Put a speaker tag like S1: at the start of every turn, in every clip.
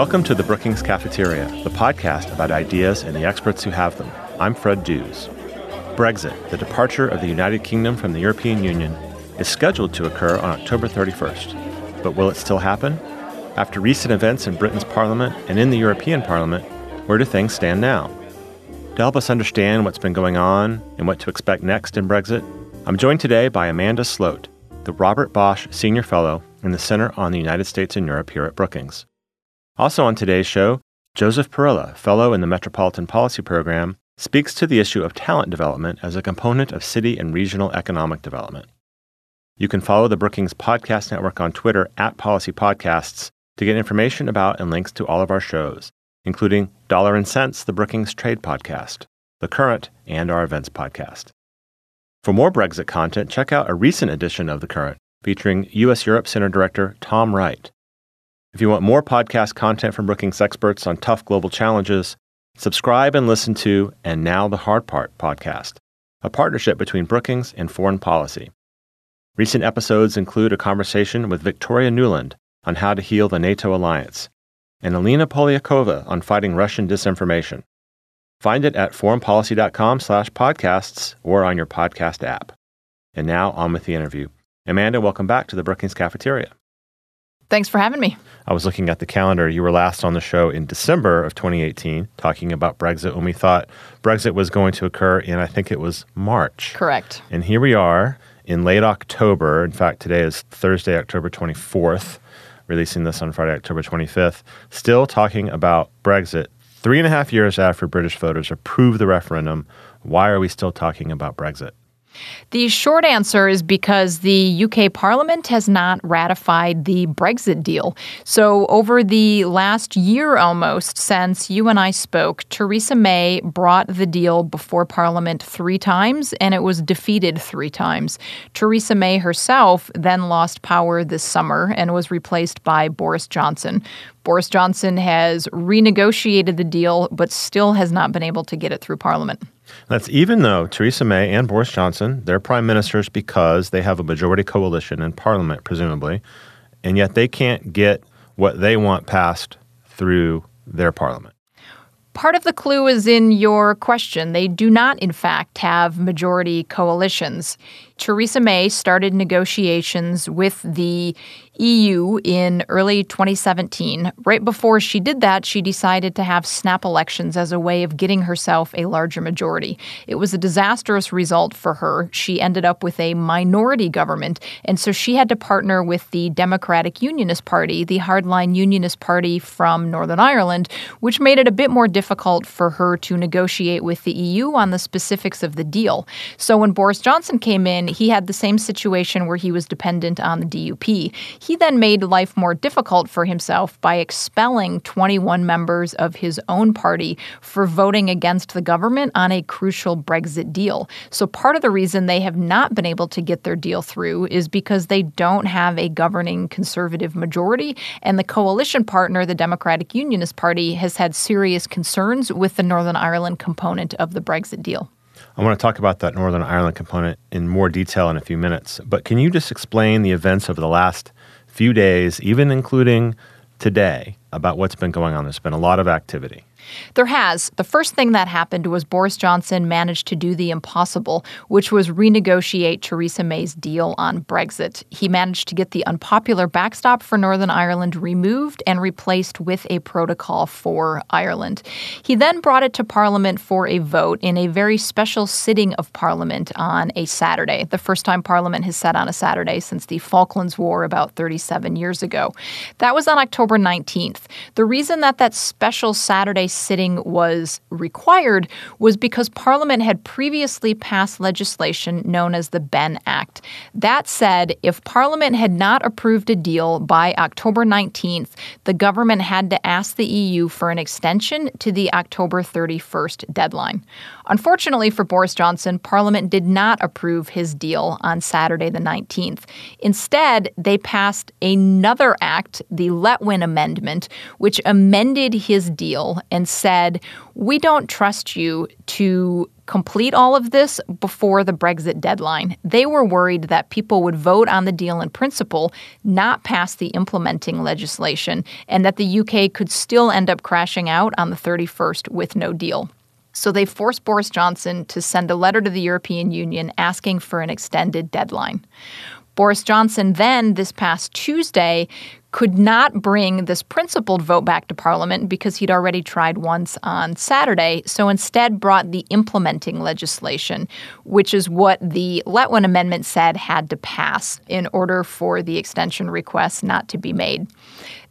S1: Welcome to the Brookings Cafeteria, the podcast about ideas and the experts who have them. I'm Fred Dews. Brexit, the departure of the United Kingdom from the European Union, is scheduled to occur on October 31st. But will it still happen? After recent events in Britain's Parliament and in the European Parliament, where do things stand now? To help us understand what's been going on and what to expect next in Brexit, I'm joined today by Amanda Sloat, the Robert Bosch Senior Fellow in the Center on the United States and Europe here at Brookings. Also on today's show, Joseph Parilla, Fellow in the Metropolitan Policy Program, speaks to the issue of talent development as a component of city and regional economic development. You can follow the Brookings Podcast Network on Twitter at Policy Podcasts to get information about and links to all of our shows, including Dollar and Sense, the Brookings Trade Podcast, The Current, and our Events Podcast. For more Brexit content, check out a recent edition of The Current featuring U.S. Europe Center Director Tom Wright. If you want more podcast content from Brookings experts on tough global challenges, subscribe and listen to And Now the Hard Part podcast, a partnership between Brookings and Foreign Policy. Recent episodes include a conversation with Victoria Nuland on how to heal the NATO alliance and Alina Polyakova on fighting Russian disinformation. Find it at foreignpolicy.com slash podcasts or on your podcast app. And now on with the interview. Amanda, welcome back to the Brookings Cafeteria.
S2: Thanks for having me.
S1: I was looking at the calendar. You were last on the show in December of 2018 talking about Brexit when we thought Brexit was going to occur in, I think it was March.
S2: Correct.
S1: And here we are in late October. In fact, today is Thursday, October 24th, releasing this on Friday, October 25th, still talking about Brexit. Three and a half years after British voters approved the referendum, why are we still talking about Brexit?
S2: The short answer is because the UK Parliament has not ratified the Brexit deal. So, over the last year almost since you and I spoke, Theresa May brought the deal before Parliament three times and it was defeated three times. Theresa May herself then lost power this summer and was replaced by Boris Johnson. Boris Johnson has renegotiated the deal, but still has not been able to get it through Parliament.
S1: That's even though Theresa May and Boris Johnson, they're prime ministers because they have a majority coalition in Parliament, presumably, and yet they can't get what they want passed through their Parliament.
S2: Part of the clue is in your question. They do not, in fact, have majority coalitions. Theresa May started negotiations with the EU in early 2017. Right before she did that, she decided to have snap elections as a way of getting herself a larger majority. It was a disastrous result for her. She ended up with a minority government, and so she had to partner with the Democratic Unionist Party, the hardline Unionist Party from Northern Ireland, which made it a bit more difficult for her to negotiate with the EU on the specifics of the deal. So when Boris Johnson came in, he had the same situation where he was dependent on the DUP. He then made life more difficult for himself by expelling 21 members of his own party for voting against the government on a crucial Brexit deal. So part of the reason they have not been able to get their deal through is because they don't have a governing conservative majority, and the coalition partner, the Democratic Unionist Party, has had serious concerns with the Northern Ireland component of the Brexit deal.
S1: I want to talk about that Northern Ireland component in more detail in a few minutes. But can you just explain the events of the last few days, even including today, about what's been going on? There's been a lot of activity.
S2: There has. The first thing that happened was Boris Johnson managed to do the impossible, which was renegotiate Theresa May's deal on Brexit. He managed to get the unpopular backstop for Northern Ireland removed and replaced with a protocol for Ireland. He then brought it to Parliament for a vote in a very special sitting of Parliament on a Saturday, the first time Parliament has sat on a Saturday since the Falklands War about 37 years ago. That was on October 19th. The reason that that special Saturday sitting was required was because Parliament had previously passed legislation known as the Benn Act. That said, if Parliament had not approved a deal by October 19th, the government had to ask the EU for an extension to the October 31st deadline. Unfortunately for Boris Johnson, Parliament did not approve his deal on Saturday the 19th. Instead, they passed another act, the Letwin Amendment, which amended his deal and said, We don't trust you to complete all of this before the Brexit deadline. They were worried that people would vote on the deal in principle, not pass the implementing legislation, and that the UK could still end up crashing out on the 31st with no deal. So they forced Boris Johnson to send a letter to the European Union asking for an extended deadline. Boris Johnson then, this past Tuesday, could not bring this principled vote back to Parliament because he'd already tried once on Saturday. So instead, brought the implementing legislation, which is what the Letwin Amendment said had to pass in order for the extension request not to be made.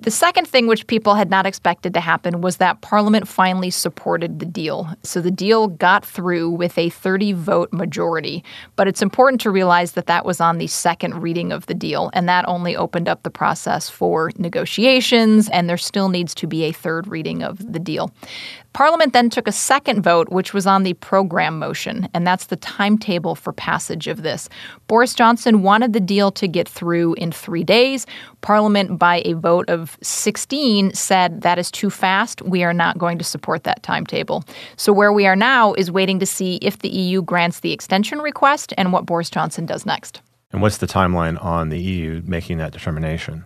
S2: The second thing, which people had not expected to happen, was that Parliament finally supported the deal. So the deal got through with a 30 vote majority. But it's important to realize that that was on the second reading of the deal, and that only opened up the process for negotiations, and there still needs to be a third reading of the deal. Parliament then took a second vote, which was on the program motion, and that's the timetable for passage of this. Boris Johnson wanted the deal to get through in three days. Parliament, by a vote of 16, said that is too fast. We are not going to support that timetable. So, where we are now is waiting to see if the EU grants the extension request and what Boris Johnson does next.
S1: And what's the timeline on the EU making that determination?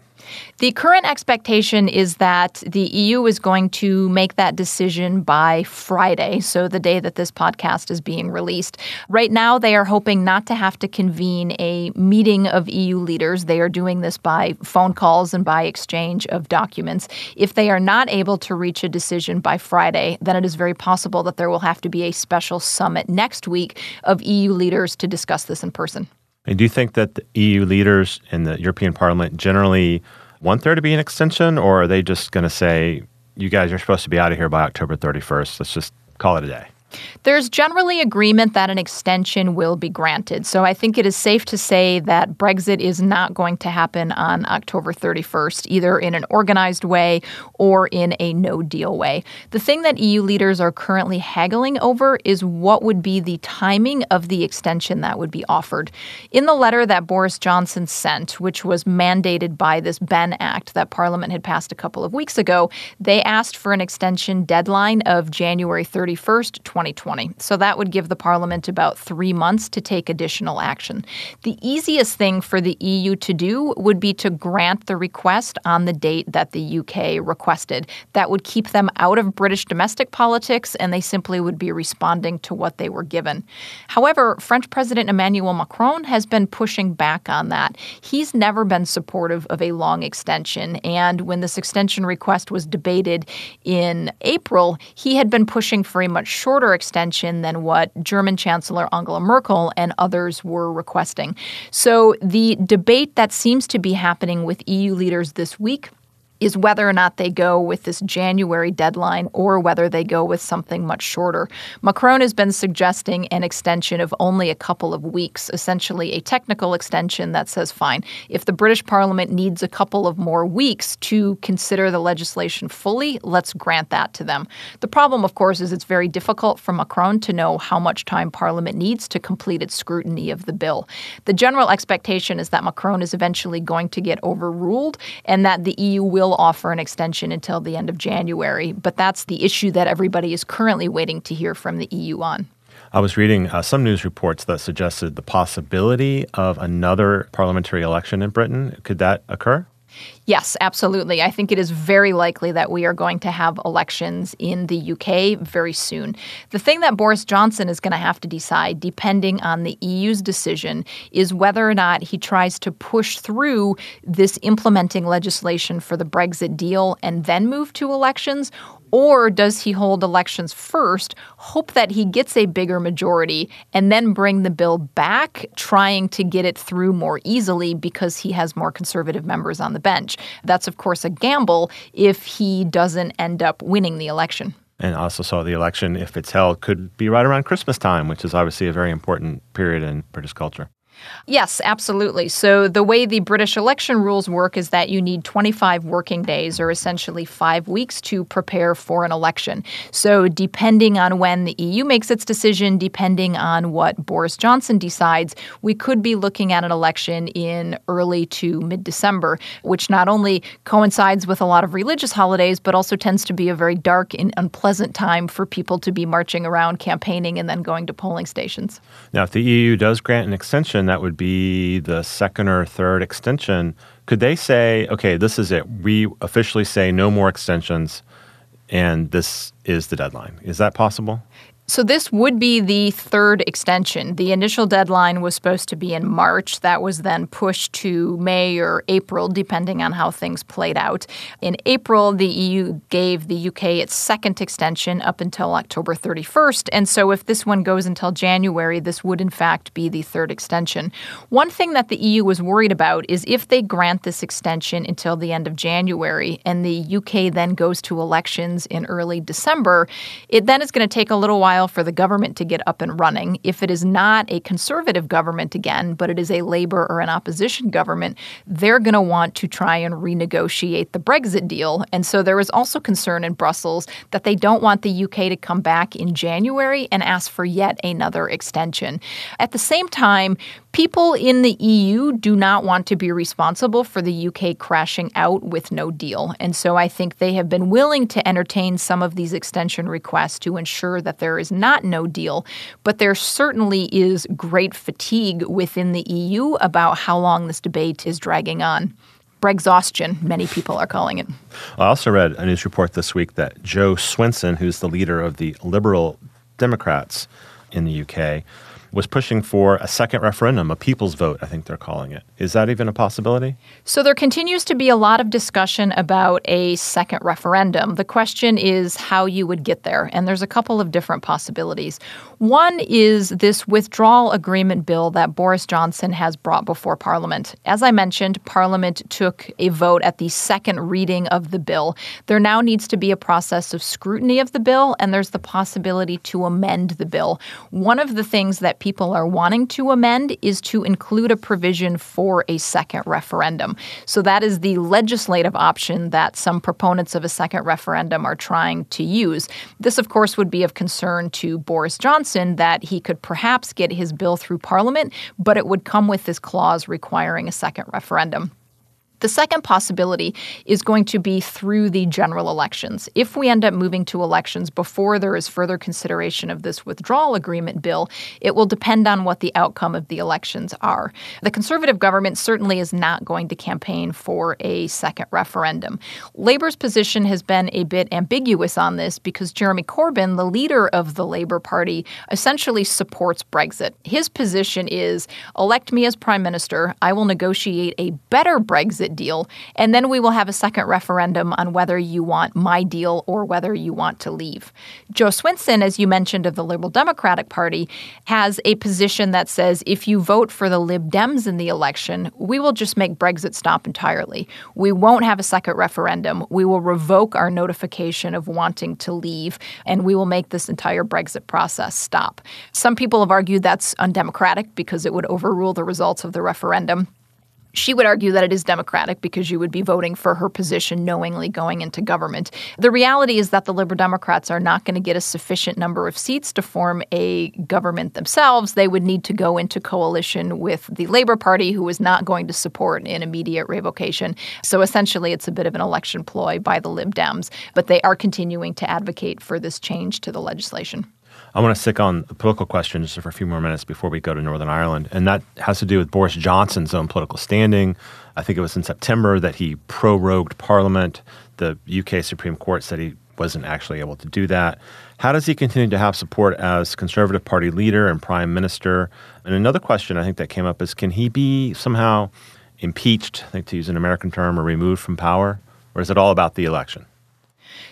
S2: The current expectation is that the EU is going to make that decision by Friday, so the day that this podcast is being released. Right now, they are hoping not to have to convene a meeting of EU leaders. They are doing this by phone calls and by exchange of documents. If they are not able to reach a decision by Friday, then it is very possible that there will have to be a special summit next week of EU leaders to discuss this in person.
S1: And do think that the EU leaders in the European Parliament generally want there to be an extension, or are they just going to say, you guys are supposed to be out of here by October 31st? Let's just call it a day?
S2: There's generally agreement that an extension will be granted. So I think it is safe to say that Brexit is not going to happen on October 31st, either in an organized way or in a no deal way. The thing that EU leaders are currently haggling over is what would be the timing of the extension that would be offered. In the letter that Boris Johnson sent, which was mandated by this Benn Act that Parliament had passed a couple of weeks ago, they asked for an extension deadline of January 31st, 2020. So that would give the Parliament about three months to take additional action. The easiest thing for the EU to do would be to grant the request on the date that the UK requested. That would keep them out of British domestic politics, and they simply would be responding to what they were given. However, French President Emmanuel Macron has been pushing back on that. He's never been supportive of a long extension, and when this extension request was debated in April, he had been pushing for a much shorter extension than what German Chancellor Angela Merkel and others were requesting. So the debate that seems to be happening with EU leaders this week is whether or not they go with this January deadline or whether they go with something much shorter. Macron has been suggesting an extension of only a couple of weeks, essentially a technical extension that says, fine, if the British Parliament needs a couple of more weeks to consider the legislation fully, let's grant that to them. The problem, of course, is it's very difficult for Macron to know how much time Parliament needs to complete its scrutiny of the bill. The general expectation is that Macron is eventually going to get overruled and that the EU will offer an extension until the end of January, but that's the issue that everybody is currently waiting to hear from the EU on.
S1: I was reading uh, some news reports that suggested the possibility of another parliamentary election in Britain. Could that occur?
S2: Yes, absolutely. I think it is very likely that we are going to have elections in the UK very soon. The thing that Boris Johnson is going to have to decide, depending on the EU's decision, is whether or not he tries to push through this implementing legislation for the Brexit deal and then move to elections, or does he hold elections first, hope that he gets a bigger majority, and then bring the bill back, trying to get it through more easily because he has more conservative members on the bench? That's, of course, a gamble if he doesn't end up winning the election.
S1: And also saw the election, if it's held, could be right around Christmas time, which is obviously a very important period in British culture.
S2: Yes, absolutely. So, the way the British election rules work is that you need 25 working days, or essentially five weeks, to prepare for an election. So, depending on when the EU makes its decision, depending on what Boris Johnson decides, we could be looking at an election in early to mid December, which not only coincides with a lot of religious holidays, but also tends to be a very dark and unpleasant time for people to be marching around campaigning and then going to polling stations.
S1: Now, if the EU does grant an extension, that would be the second or third extension. Could they say, okay, this is it? We officially say no more extensions, and this is the deadline. Is that possible?
S2: So, this would be the third extension. The initial deadline was supposed to be in March. That was then pushed to May or April, depending on how things played out. In April, the EU gave the UK its second extension up until October 31st. And so, if this one goes until January, this would in fact be the third extension. One thing that the EU was worried about is if they grant this extension until the end of January and the UK then goes to elections in early December, it then is going to take a little while while for the government to get up and running. If it is not a conservative government again, but it is a Labour or an opposition government, they're going to want to try and renegotiate the Brexit deal. And so there is also concern in Brussels that they don't want the UK to come back in January and ask for yet another extension. At the same time, People in the EU do not want to be responsible for the UK crashing out with no deal. And so I think they have been willing to entertain some of these extension requests to ensure that there is not no deal. But there certainly is great fatigue within the EU about how long this debate is dragging on. Brexhaustion, many people are calling it.
S1: I also read a news report this week that Jo Swinson, who's the leader of the Liberal Democrats in the UK, was pushing for a second referendum, a people's vote, I think they're calling it. Is that even a possibility?
S2: So there continues to be a lot of discussion about a second referendum. The question is how you would get there, and there's a couple of different possibilities. One is this withdrawal agreement bill that Boris Johnson has brought before Parliament. As I mentioned, Parliament took a vote at the second reading of the bill. There now needs to be a process of scrutiny of the bill, and there's the possibility to amend the bill. One of the things that people are wanting to amend is to include a provision for a second referendum. So that is the legislative option that some proponents of a second referendum are trying to use. This, of course, would be of concern to Boris Johnson that he could perhaps get his bill through Parliament, but it would come with this clause requiring a second referendum. The second possibility is going to be through the general elections. If we end up moving to elections before there is further consideration of this withdrawal agreement bill, it will depend on what the outcome of the elections are. The conservative government certainly is not going to campaign for a second referendum. Labor's position has been a bit ambiguous on this because Jeremy Corbyn, the leader of the Labor Party, essentially supports Brexit. His position is elect me as prime minister, I will negotiate a better Brexit deal. And then we will have a second referendum on whether you want my deal or whether you want to leave. Jo Swinson, as you mentioned, of the Liberal Democratic Party, has a position that says if you vote for the Lib Dems in the election, we will just make Brexit stop entirely. We won't have a second referendum. We will revoke our notification of wanting to leave, and we will make this entire Brexit process stop. Some people have argued that's undemocratic because it would overrule the results of the referendum. She would argue that it is democratic because you would be voting for her position knowingly going into government. The reality is that the Liberal Democrats are not going to get a sufficient number of seats to form a government themselves. They would need to go into coalition with the Labor Party, who is not going to support an immediate revocation. So essentially, it's a bit of an election ploy by the Lib Dems, but they are continuing to advocate for this change to the legislation.
S1: I want to stick on the political question just for a few more minutes before we go to Northern Ireland. And that has to do with Boris Johnson's own political standing. I think it was in September that he prorogued Parliament. The UK Supreme Court said he wasn't actually able to do that. How does he continue to have support as Conservative Party leader and Prime Minister? And another question I think that came up is can he be somehow impeached, I think to use an American term, or removed from power? Or is it all about the election?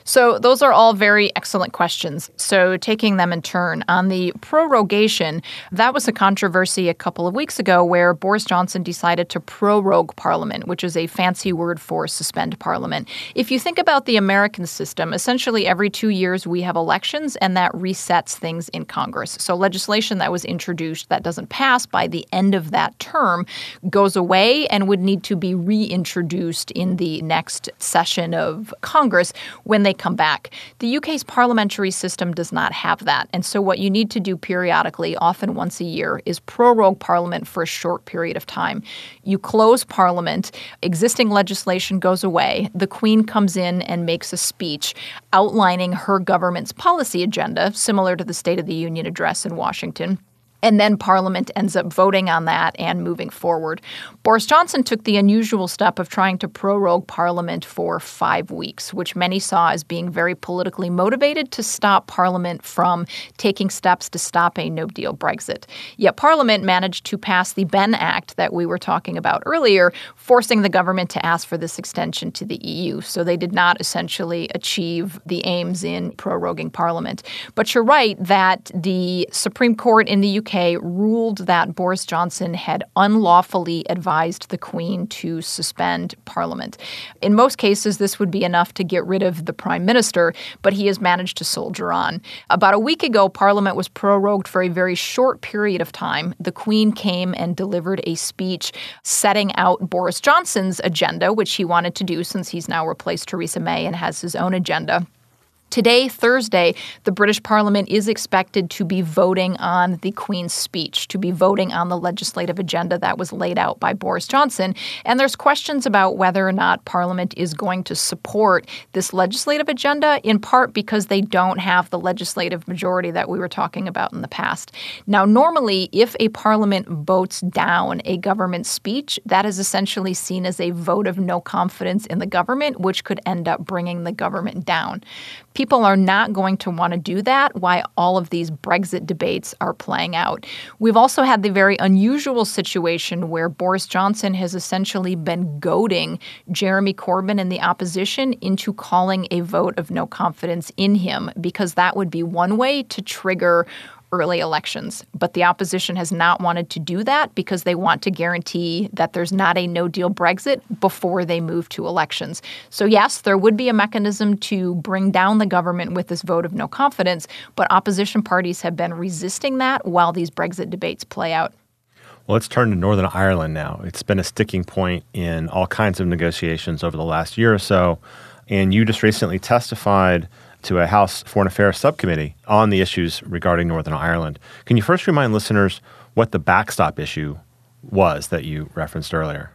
S2: So, those are all very excellent questions. So, taking them in turn, on the prorogation, that was a controversy a couple of weeks ago where Boris Johnson decided to prorogue Parliament, which is a fancy word for suspend Parliament. If you think about the American system, essentially every two years we have elections and that resets things in Congress. So, legislation that was introduced that doesn't pass by the end of that term goes away and would need to be reintroduced in the next session of Congress when they come back. The UK's parliamentary system does not have that. And so, what you need to do periodically, often once a year, is prorogue Parliament for a short period of time. You close Parliament, existing legislation goes away, the Queen comes in and makes a speech outlining her government's policy agenda, similar to the State of the Union address in Washington. And then Parliament ends up voting on that and moving forward. Boris Johnson took the unusual step of trying to prorogue Parliament for five weeks, which many saw as being very politically motivated to stop Parliament from taking steps to stop a no deal Brexit. Yet Parliament managed to pass the Benn Act that we were talking about earlier, forcing the government to ask for this extension to the EU. So they did not essentially achieve the aims in proroguing Parliament. But you're right that the Supreme Court in the UK ruled that Boris Johnson had unlawfully advised the Queen to suspend Parliament. In most cases, this would be enough to get rid of the Prime Minister, but he has managed to soldier on. About a week ago, Parliament was prorogued for a very short period of time. The Queen came and delivered a speech setting out Boris Johnson's agenda, which he wanted to do since he's now replaced Theresa May and has his own agenda. Today, Thursday, the British Parliament is expected to be voting on the Queen's speech, to be voting on the legislative agenda that was laid out by Boris Johnson. And there's questions about whether or not Parliament is going to support this legislative agenda, in part because they don't have the legislative majority that we were talking about in the past. Now, normally, if a Parliament votes down a government speech, that is essentially seen as a vote of no confidence in the government, which could end up bringing the government down. People are not going to want to do that why all of these Brexit debates are playing out. We've also had the very unusual situation where Boris Johnson has essentially been goading Jeremy Corbyn and the opposition into calling a vote of no confidence in him because that would be one way to trigger early elections. But the opposition has not wanted to do that because they want to guarantee that there's not a no deal Brexit before they move to elections. So, yes, there would be a mechanism to bring down the government with this vote of no confidence, but opposition parties have been resisting that while these Brexit debates play out.
S1: Well, let's turn to Northern Ireland now. It's been a sticking point in all kinds of negotiations over the last year or so. And you just recently testified to a House Foreign Affairs subcommittee on the issues regarding Northern Ireland. Can you first remind listeners what the backstop issue was that you referenced earlier?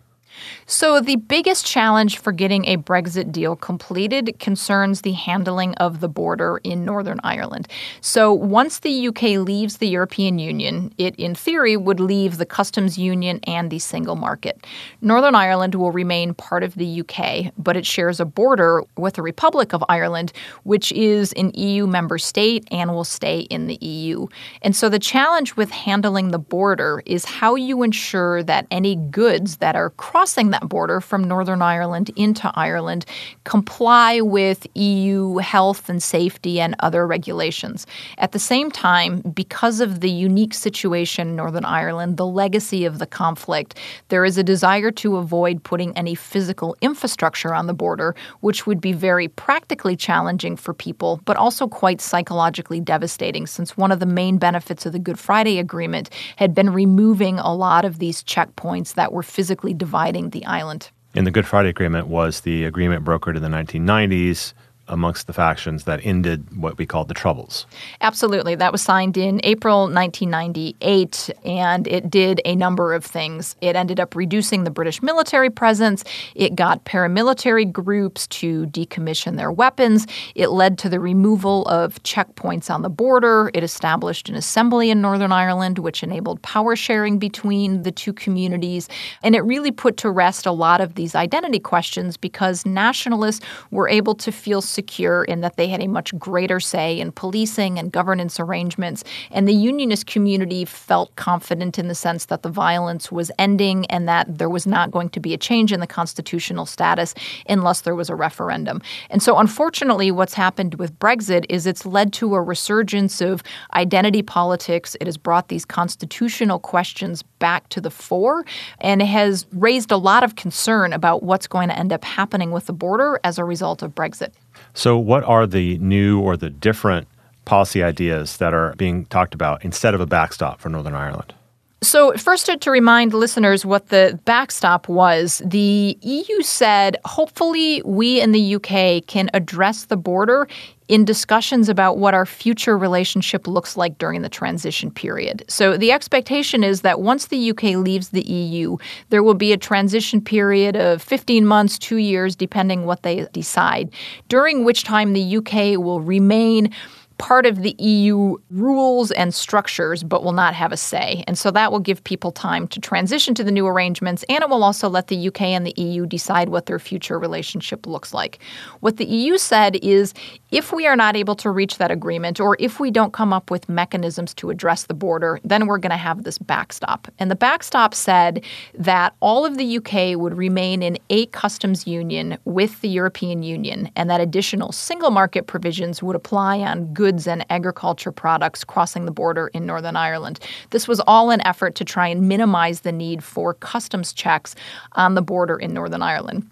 S2: So, the biggest challenge for getting a Brexit deal completed concerns the handling of the border in Northern Ireland. So, once the UK leaves the European Union, it in theory would leave the customs union and the single market. Northern Ireland will remain part of the UK, but it shares a border with the Republic of Ireland, which is an EU member state and will stay in the EU. And so, the challenge with handling the border is how you ensure that any goods that are crossing crossing that border from Northern Ireland into Ireland comply with EU health and safety and other regulations. At the same time, because of the unique situation in Northern Ireland, the legacy of the conflict, there is a desire to avoid putting any physical infrastructure on the border, which would be very practically challenging for people, but also quite psychologically devastating, since one of the main benefits of the Good Friday Agreement had been removing a lot of these checkpoints that were physically dividing the island.
S1: And the Good Friday Agreement was the agreement brokered in the 1990s amongst the factions that ended what we called the Troubles.
S2: Absolutely. That was signed in April 1998, and it did a number of things. It ended up reducing the British military presence, it got paramilitary groups to decommission their weapons, it led to the removal of checkpoints on the border, it established an assembly in Northern Ireland, which enabled power sharing between the two communities, and it really put to rest a lot of these identity questions because nationalists were able to feel secure in that they had a much greater say in policing and governance arrangements. And the unionist community felt confident in the sense that the violence was ending and that there was not going to be a change in the constitutional status unless there was a referendum. And so, unfortunately, what's happened with Brexit is it's led to a resurgence of identity politics. It has brought these constitutional questions back to the fore and has raised a lot of concern about what's going to end up happening with the border as a result of Brexit.
S1: So, what are the new or the different policy ideas that are being talked about instead of a backstop for Northern Ireland?
S2: So, first, to remind listeners what the backstop was, the EU said hopefully we in the UK can address the border in discussions about what our future relationship looks like during the transition period. So, the expectation is that once the UK leaves the EU, there will be a transition period of 15 months, two years, depending what they decide, during which time the UK will remain part of the EU rules and structures, but will not have a say. And so that will give people time to transition to the new arrangements, and it will also let the UK and the EU decide what their future relationship looks like. What the EU said is if we are not able to reach that agreement, or if we don't come up with mechanisms to address the border, then we're going to have this backstop. And the backstop said that all of the UK would remain in a customs union with the European Union, and that additional single market provisions would apply on goods goods and agriculture products crossing the border in Northern Ireland. This was all an effort to try and minimize the need for customs checks on the border in Northern Ireland.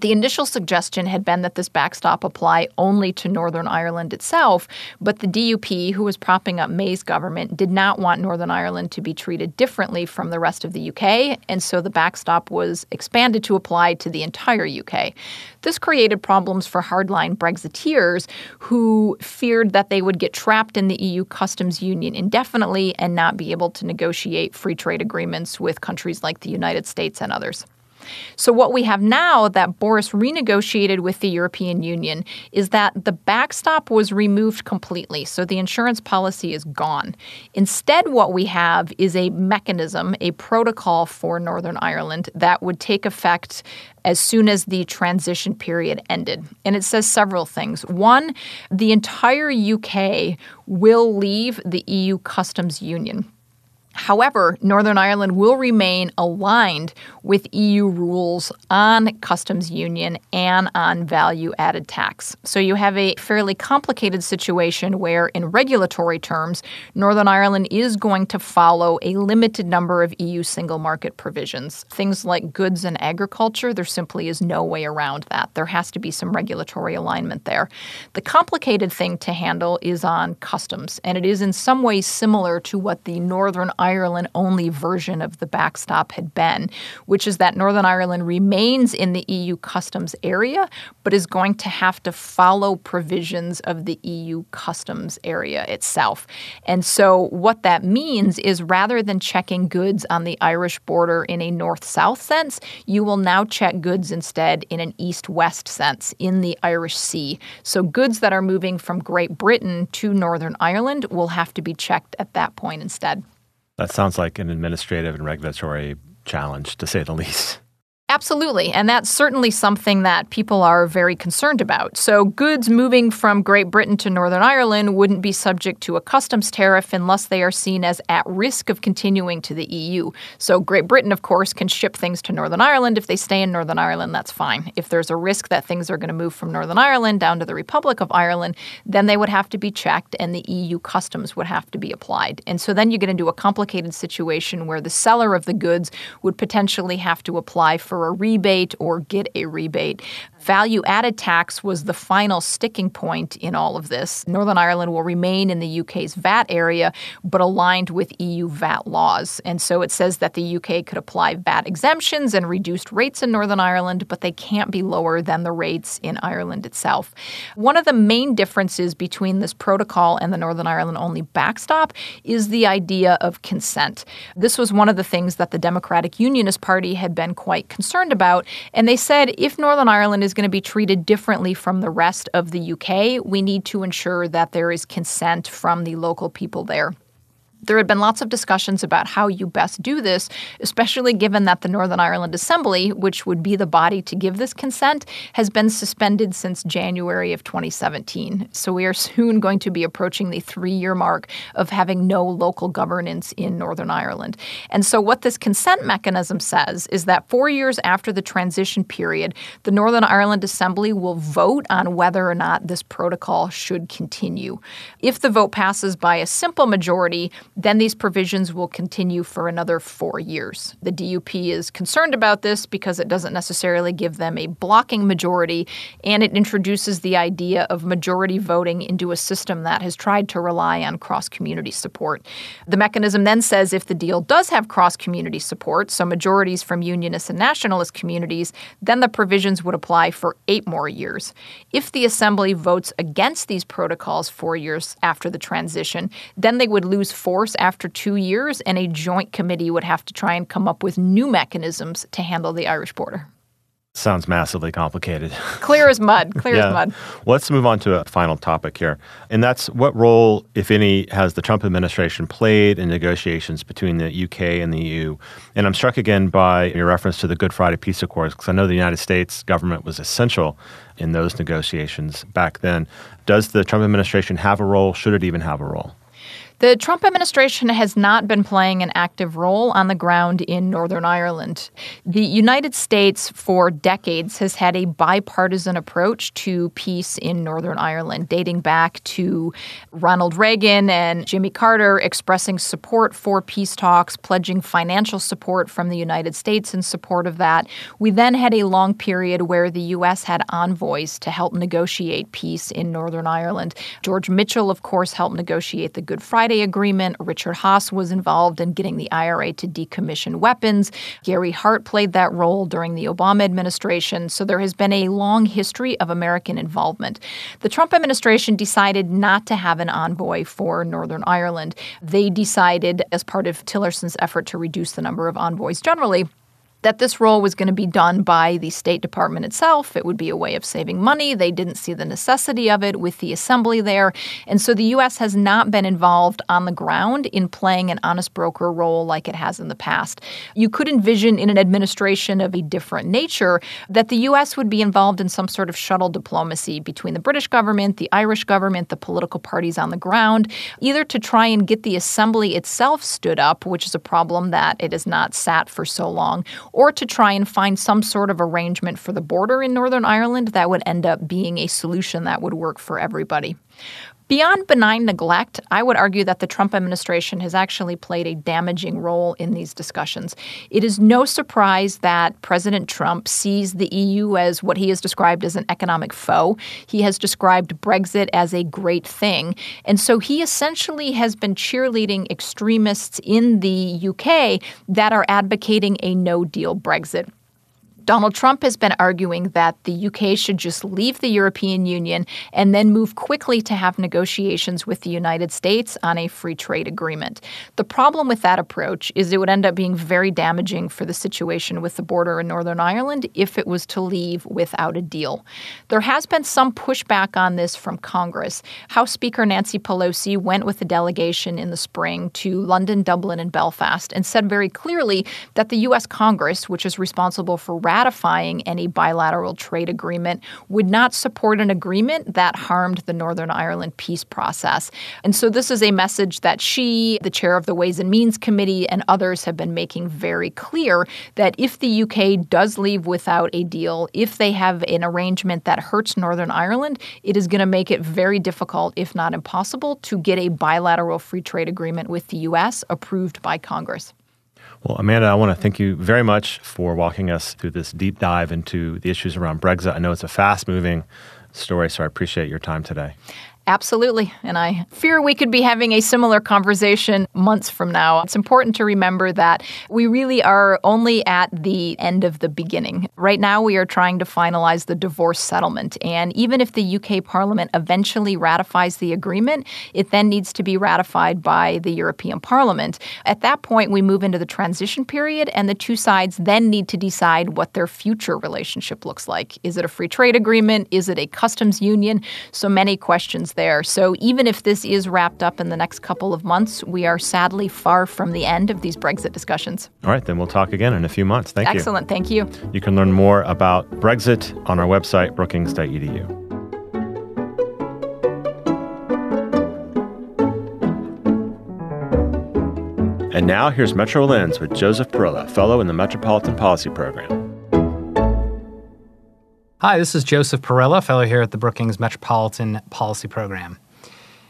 S2: The initial suggestion had been that this backstop apply only to Northern Ireland itself, but the DUP, who was propping up May's government, did not want Northern Ireland to be treated differently from the rest of the UK, and so the backstop was expanded to apply to the entire UK. This created problems for hardline Brexiteers who feared that they would get trapped in the EU customs union indefinitely and not be able to negotiate free trade agreements with countries like the United States and others. So, what we have now that Boris renegotiated with the European Union is that the backstop was removed completely. So, the insurance policy is gone. Instead, what we have is a mechanism, a protocol for Northern Ireland that would take effect as soon as the transition period ended. And it says several things. One, the entire UK will leave the EU customs union. However, Northern Ireland will remain aligned with EU rules on customs union and on value added tax. So you have a fairly complicated situation where, in regulatory terms, Northern Ireland is going to follow a limited number of EU single market provisions. Things like goods and agriculture, there simply is no way around that. There has to be some regulatory alignment there. The complicated thing to handle is on customs, and it is in some ways similar to what the Northern Ireland Ireland only version of the backstop had been, which is that Northern Ireland remains in the EU customs area, but is going to have to follow provisions of the EU customs area itself. And so, what that means is rather than checking goods on the Irish border in a north south sense, you will now check goods instead in an east west sense in the Irish Sea. So, goods that are moving from Great Britain to Northern Ireland will have to be checked at that point instead.
S1: That sounds like an administrative and regulatory challenge, to say the least.
S2: Absolutely. And that's certainly something that people are very concerned about. So, goods moving from Great Britain to Northern Ireland wouldn't be subject to a customs tariff unless they are seen as at risk of continuing to the EU. So, Great Britain, of course, can ship things to Northern Ireland. If they stay in Northern Ireland, that's fine. If there's a risk that things are going to move from Northern Ireland down to the Republic of Ireland, then they would have to be checked and the EU customs would have to be applied. And so then you get into a complicated situation where the seller of the goods would potentially have to apply for for a rebate or get a rebate. Value added tax was the final sticking point in all of this. Northern Ireland will remain in the UK's VAT area, but aligned with EU VAT laws. And so it says that the UK could apply VAT exemptions and reduced rates in Northern Ireland, but they can't be lower than the rates in Ireland itself. One of the main differences between this protocol and the Northern Ireland only backstop is the idea of consent. This was one of the things that the Democratic Unionist Party had been quite concerned about. And they said if Northern Ireland is going to be treated differently from the rest of the UK, we need to ensure that there is consent from the local people there. There had been lots of discussions about how you best do this, especially given that the Northern Ireland Assembly, which would be the body to give this consent, has been suspended since January of 2017. So we are soon going to be approaching the three year mark of having no local governance in Northern Ireland. And so what this consent mechanism says is that four years after the transition period, the Northern Ireland Assembly will vote on whether or not this protocol should continue. If the vote passes by a simple majority, then these provisions will continue for another four years. The DUP is concerned about this because it doesn't necessarily give them a blocking majority, and it introduces the idea of majority voting into a system that has tried to rely on cross community support. The mechanism then says if the deal does have cross community support, so majorities from unionist and nationalist communities, then the provisions would apply for eight more years. If the Assembly votes against these protocols four years after the transition, then they would lose force after two years, and a joint committee would have to try and come up with new mechanisms to handle the Irish border.
S1: Sounds massively complicated.
S2: Clear as mud. Clear
S1: yeah.
S2: as mud.
S1: Well, let's move on to a final topic here. And that's what role, if any, has the Trump administration played in negotiations between the UK and the EU? And I'm struck again by your reference to the Good Friday Peace Accords, because I know the United States government was essential in those negotiations back then. Does the Trump administration have a role? Should it even have a role?
S2: The Trump administration has not been playing an active role on the ground in Northern Ireland. The United States, for decades, has had a bipartisan approach to peace in Northern Ireland, dating back to Ronald Reagan and Jimmy Carter expressing support for peace talks, pledging financial support from the United States in support of that. We then had a long period where the U.S. had envoys to help negotiate peace in Northern Ireland. George Mitchell, of course, helped negotiate the Good Friday Friday Agreement. Richard Haass was involved in getting the IRA to decommission weapons. Gary Hart played that role during the Obama administration. So there has been a long history of American involvement. The Trump administration decided not to have an envoy for Northern Ireland. They decided, as part of Tillerson's effort to reduce the number of envoys generally, that this role was going to be done by the State Department itself. It would be a way of saving money. They didn't see the necessity of it with the assembly there. And so the U.S. has not been involved on the ground in playing an honest broker role like it has in the past. You could envision in an administration of a different nature that the U.S. would be involved in some sort of shuttle diplomacy between the British government, the Irish government, the political parties on the ground, either to try and get the assembly itself stood up, which is a problem that it has not sat for so long or to try and find some sort of arrangement for the border in Northern Ireland that would end up being a solution that would work for everybody. Beyond benign neglect, I would argue that the Trump administration has actually played a damaging role in these discussions. It is no surprise that President Trump sees the EU as what he has described as an economic foe. He has described Brexit as a great thing. And so he essentially has been cheerleading extremists in the UK that are advocating a no deal Brexit. Donald Trump has been arguing that the UK should just leave the European Union and then move quickly to have negotiations with the United States on a free trade agreement. The problem with that approach is it would end up being very damaging for the situation with the border in Northern Ireland if it was to leave without a deal. There has been some pushback on this from Congress. House Speaker Nancy Pelosi went with a delegation in the spring to London, Dublin, and Belfast and said very clearly that the U.S. Congress, which is responsible for ratifying any bilateral trade agreement would not support an agreement that harmed the Northern Ireland peace process. And so this is a message that she, the chair of the Ways and Means Committee, and others have been making very clear that if the UK does leave without a deal, if they have an arrangement that hurts Northern Ireland, it is going to make it very difficult, if not impossible, to get a bilateral free trade agreement with the US approved by Congress.
S1: Well, Amanda, I want to thank you very much for walking us through this deep dive into the issues around Brexit. I know it's a fast moving story, so I appreciate your time today.
S2: Absolutely. And I fear we could be having a similar conversation months from now. It's important to remember that we really are only at the end of the beginning. Right now, we are trying to finalize the divorce settlement. And even if the UK Parliament eventually ratifies the agreement, it then needs to be ratified by the European Parliament. At that point, we move into the transition period, and the two sides then need to decide what their future relationship looks like. Is it a free trade agreement? Is it a customs union? So many questions there. So even if this is wrapped up in the next couple of months, we are sadly far from the end of these Brexit discussions.
S1: All right, then we'll talk again in a few months. Thank
S2: Excellent.
S1: you.
S2: Excellent. Thank you.
S1: You can learn more about Brexit on our website, brookings.edu. And now here's Metro Lens with Joseph Parilla, fellow in the Metropolitan Policy Program.
S3: Hi, this is Joseph Parilla, fellow here at the Brookings Metropolitan Policy Program.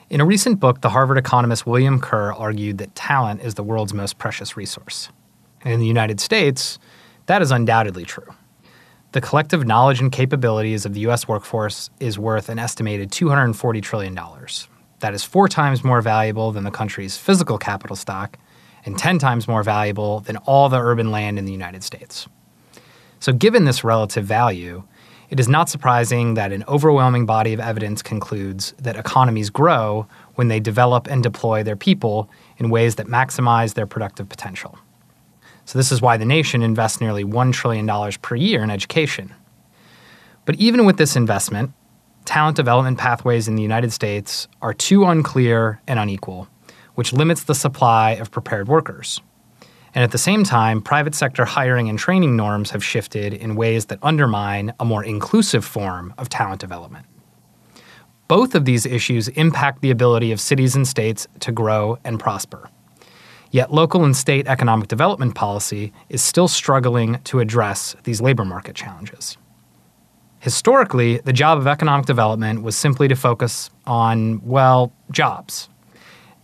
S3: In a recent book, the Harvard economist William Kerr argued that talent is the world's most precious resource. And in the United States, that is undoubtedly true. The collective knowledge and capabilities of the U.S. workforce is worth an estimated $240 trillion. That is four times more valuable than the country's physical capital stock and 10 times more valuable than all the urban land in the United States. So, given this relative value, it is not surprising that an overwhelming body of evidence concludes that economies grow when they develop and deploy their people in ways that maximize their productive potential. So, this is why the nation invests nearly $1 trillion per year in education. But even with this investment, talent development pathways in the United States are too unclear and unequal, which limits the supply of prepared workers. And at the same time, private sector hiring and training norms have shifted in ways that undermine a more inclusive form of talent development. Both of these issues impact the ability of cities and states to grow and prosper. Yet local and state economic development policy is still struggling to address these labor market challenges. Historically, the job of economic development was simply to focus on, well, jobs,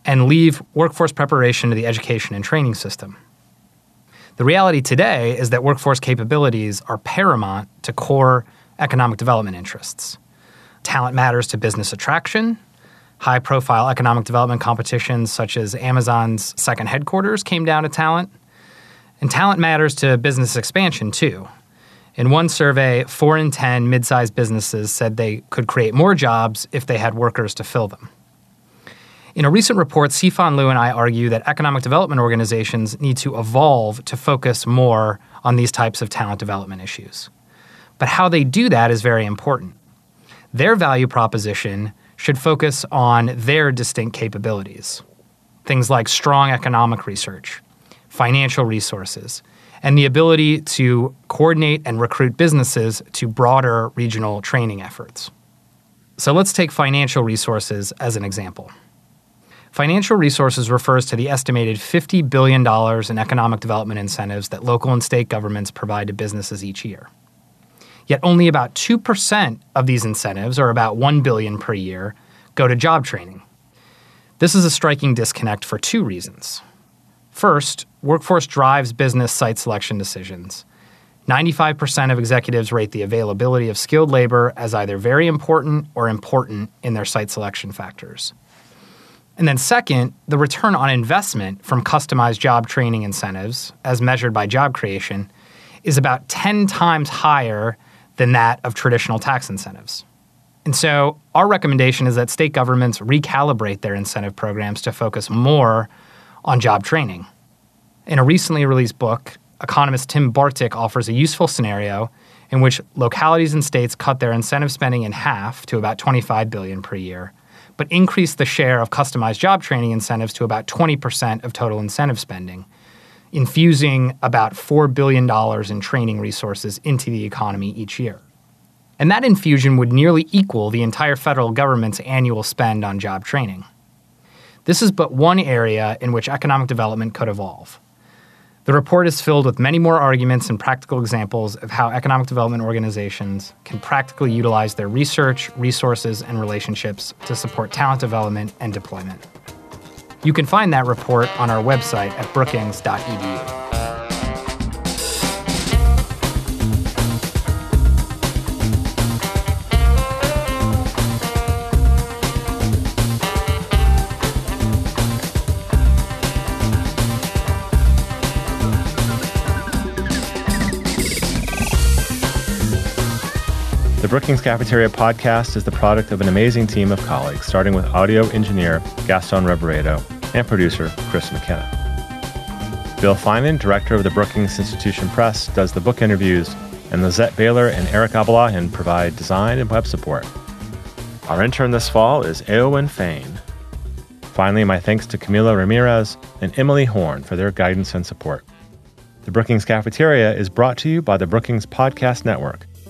S3: and leave workforce preparation to the education and training system. The reality today is that workforce capabilities are paramount to core economic development interests. Talent matters to business attraction. High profile economic development competitions, such as Amazon's second headquarters, came down to talent. And talent matters to business expansion, too. In one survey, 4 in 10 mid sized businesses said they could create more jobs if they had workers to fill them. In a recent report, Sifan Liu and I argue that economic development organizations need to evolve to focus more on these types of talent development issues. But how they do that is very important. Their value proposition should focus on their distinct capabilities. Things like strong economic research, financial resources, and the ability to coordinate and recruit businesses to broader regional training efforts. So let's take financial resources as an example. Financial resources refers to the estimated $50 billion in economic development incentives that local and state governments provide to businesses each year. Yet only about 2% of these incentives, or about 1 billion per year, go to job training. This is a striking disconnect for two reasons. First, workforce drives business site selection decisions. 95% of executives rate the availability of skilled labor as either very important or important in their site selection factors. And then, second, the return on investment from customized job training incentives, as measured by job creation, is about 10 times higher than that of traditional tax incentives. And so, our recommendation is that state governments recalibrate their incentive programs to focus more on job training. In a recently released book, economist Tim Bartik offers a useful scenario in which localities and states cut their incentive spending in half to about 25 billion per year but increase the share of customized job training incentives to about 20% of total incentive spending, infusing about $4 billion in training resources into the economy each year. And that infusion would nearly equal the entire federal government's annual spend on job training. This is but one area in which economic development could evolve. The report is filled with many more arguments and practical examples of how economic development organizations can practically utilize their research, resources, and relationships to support talent development and deployment. You can find that report on our website at brookings.edu.
S1: The Brookings Cafeteria podcast is the product of an amazing team of colleagues, starting with audio engineer Gaston Reboredo and producer Chris McKenna. Bill Finan, director of the Brookings Institution Press, does the book interviews, and Lizette Baylor and Eric Abalahan provide design and web support. Our intern this fall is Eowyn Fain. Finally, my thanks to Camila Ramirez and Emily Horne for their guidance and support. The Brookings Cafeteria is brought to you by the Brookings Podcast Network,